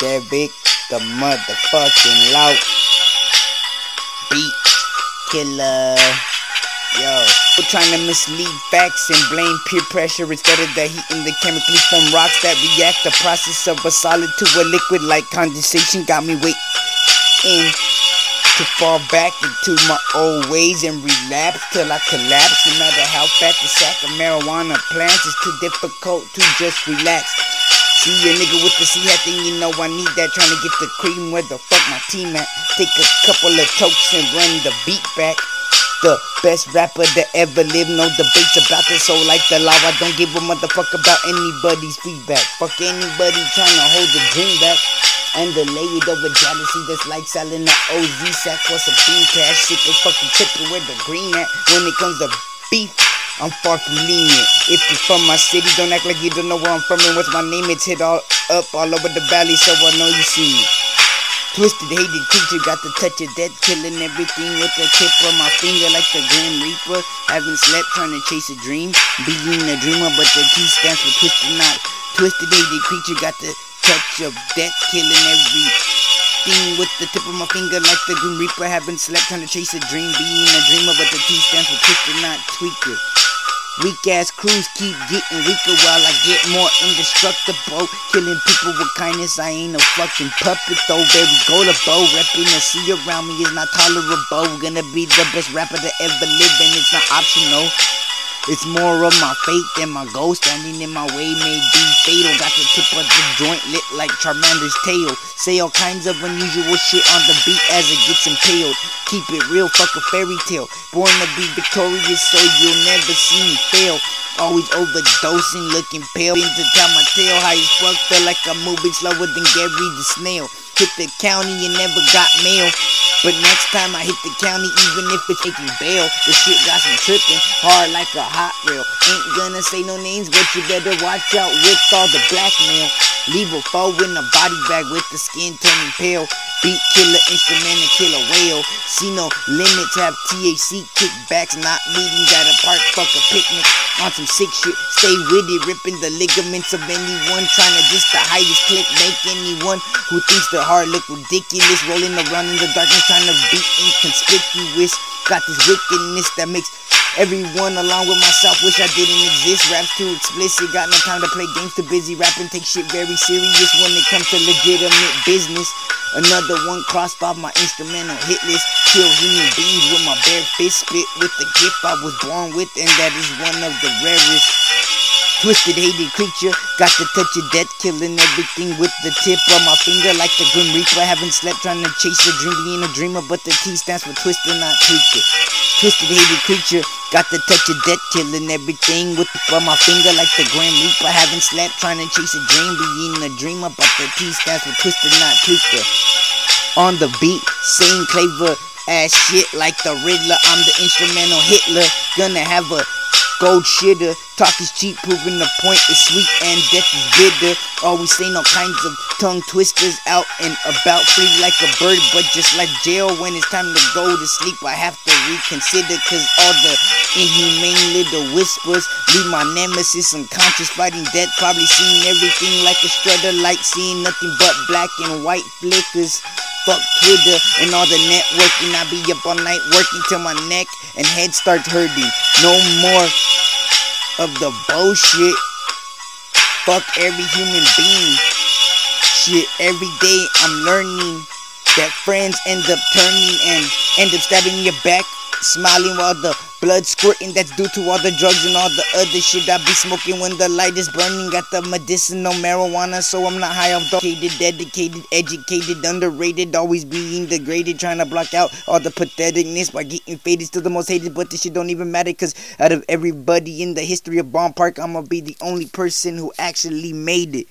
that big, the motherfucking loud beat killer. Yo, we're trying to mislead facts and blame peer pressure instead of the heat and the chemically formed rocks that react. The process of a solid to a liquid like condensation got me waiting to fall back into my old ways and relapse till I collapse. No matter how fat the sack of marijuana plants, it's too difficult to just relax. See a nigga with the C hat, then you know I need that. Trying to get the cream where the fuck my team at. Take a couple of tokes and run the beat back. The best rapper that ever lived, no debates about this. So like the law, I don't give a motherfucker about anybody's feedback. Fuck anybody trying to hold the dream back. And the layered over jealousy that's like selling the OZ sack for some bean cash. Sick of fucking tripping where the green at. When it comes to beef, I'm far from lenient. If you're from my city, don't act like you don't know where I'm from and what's my name. It's hit all up all over the valley, so I know you see me. Twisted, hated creature, got the touch of death, killing everything with the tip of my finger like the Grim Reaper. Haven't slept, trying to chase a dream. Being a dreamer, but the T stands for twisted, not twisted, hated creature, got the touch of death, killing everything with the tip of my finger like the Grim Reaper. Haven't slept, trying to chase a dream. Being a dreamer, but the T stands for twisted, not tweaker. Weak ass crews keep getting weaker while I get more indestructible. Killing people with kindness, I ain't no fucking puppet though. Baby, Very gullible, repping the sea around me is not tolerable. Gonna be the best rapper to ever live, and it's not optional. It's more of my fate than my goal. Standing in my way may be fatal. Got the tip of the joint lit like Charmander's tail. Say all kinds of unusual shit on the beat as it gets impaled. Keep it real, fuck a fairy tale. Born to be victorious, so you'll never see me fail. Always overdosing, looking pale. Been to tell my tail high as fuck, feel like I'm moving slower than Gary the snail. Hit the county and never got mail. But next time I hit the county, even if it's taking bail, the shit got some tripping, hard like a hot rail. Ain't gonna say no names, but you better watch out with all the blackmail. Leave a foe in a body bag with the skin turning pale. Beat killer, instrument and kill a whale. See no limits, have THC kickbacks, not meetings at a park, fuck a picnic. On some sick shit, stay with it, ripping the ligaments of anyone trying to diss the highest click. Make anyone who thinks the hard look ridiculous, rolling around in the darkness trying to be inconspicuous. Got this wickedness that makes everyone along with myself wish I didn't exist. Raps too explicit, got no time to play games, too busy rapping. Take shit very serious when it comes to legitimate business. Another one crossed off my instrumental hit list. Kill human beings with my bare fist, spit with the gift I was born with, and that is one of the rarest. Twisted, hated creature, got the touch of death, killing everything with the tip of my finger like the Grim Reaper. Haven't slept, trying to chase a dream, being a dreamer, but the T stands for twisted, not tweaker. Twisted, hated creature, got the touch of death, killing everything with the tip of my finger like the Grim Reaper. Haven't slept, trying to chase a dream, being a dreamer, but the T stands for twisted, not tweaker. On the beat, saying clever ass shit like the Riddler. I'm the instrumental Hitler, gonna have a gold shitter. Talk is cheap, proving the point is sweet and death is bitter. Always saying all kinds of tongue twisters out and about, free like a bird, but just like jail when it's time to go to sleep. I have to reconsider, cause all the inhumane little whispers leave my nemesis unconscious, fighting death. Probably seeing everything like a strutter light, seeing nothing but black and white flickers. Fuck Twitter and all the networking. I be up all night working till my neck and head starts hurting. No more of the bullshit. Fuck every human being. Shit, every day I'm learning that friends end up turning and end up stabbing your back. Smiling while the blood squirting that's due to all the drugs and all the other shit I be smoking when the light is burning. Got the medicinal marijuana, so I'm not high off dedicated, dedicated, educated, underrated, always being degraded, trying to block out all the patheticness by getting faded. Still the most hated, but this shit don't even matter, cause out of everybody in the history of Bomb Park, I'ma be the only person who actually made it.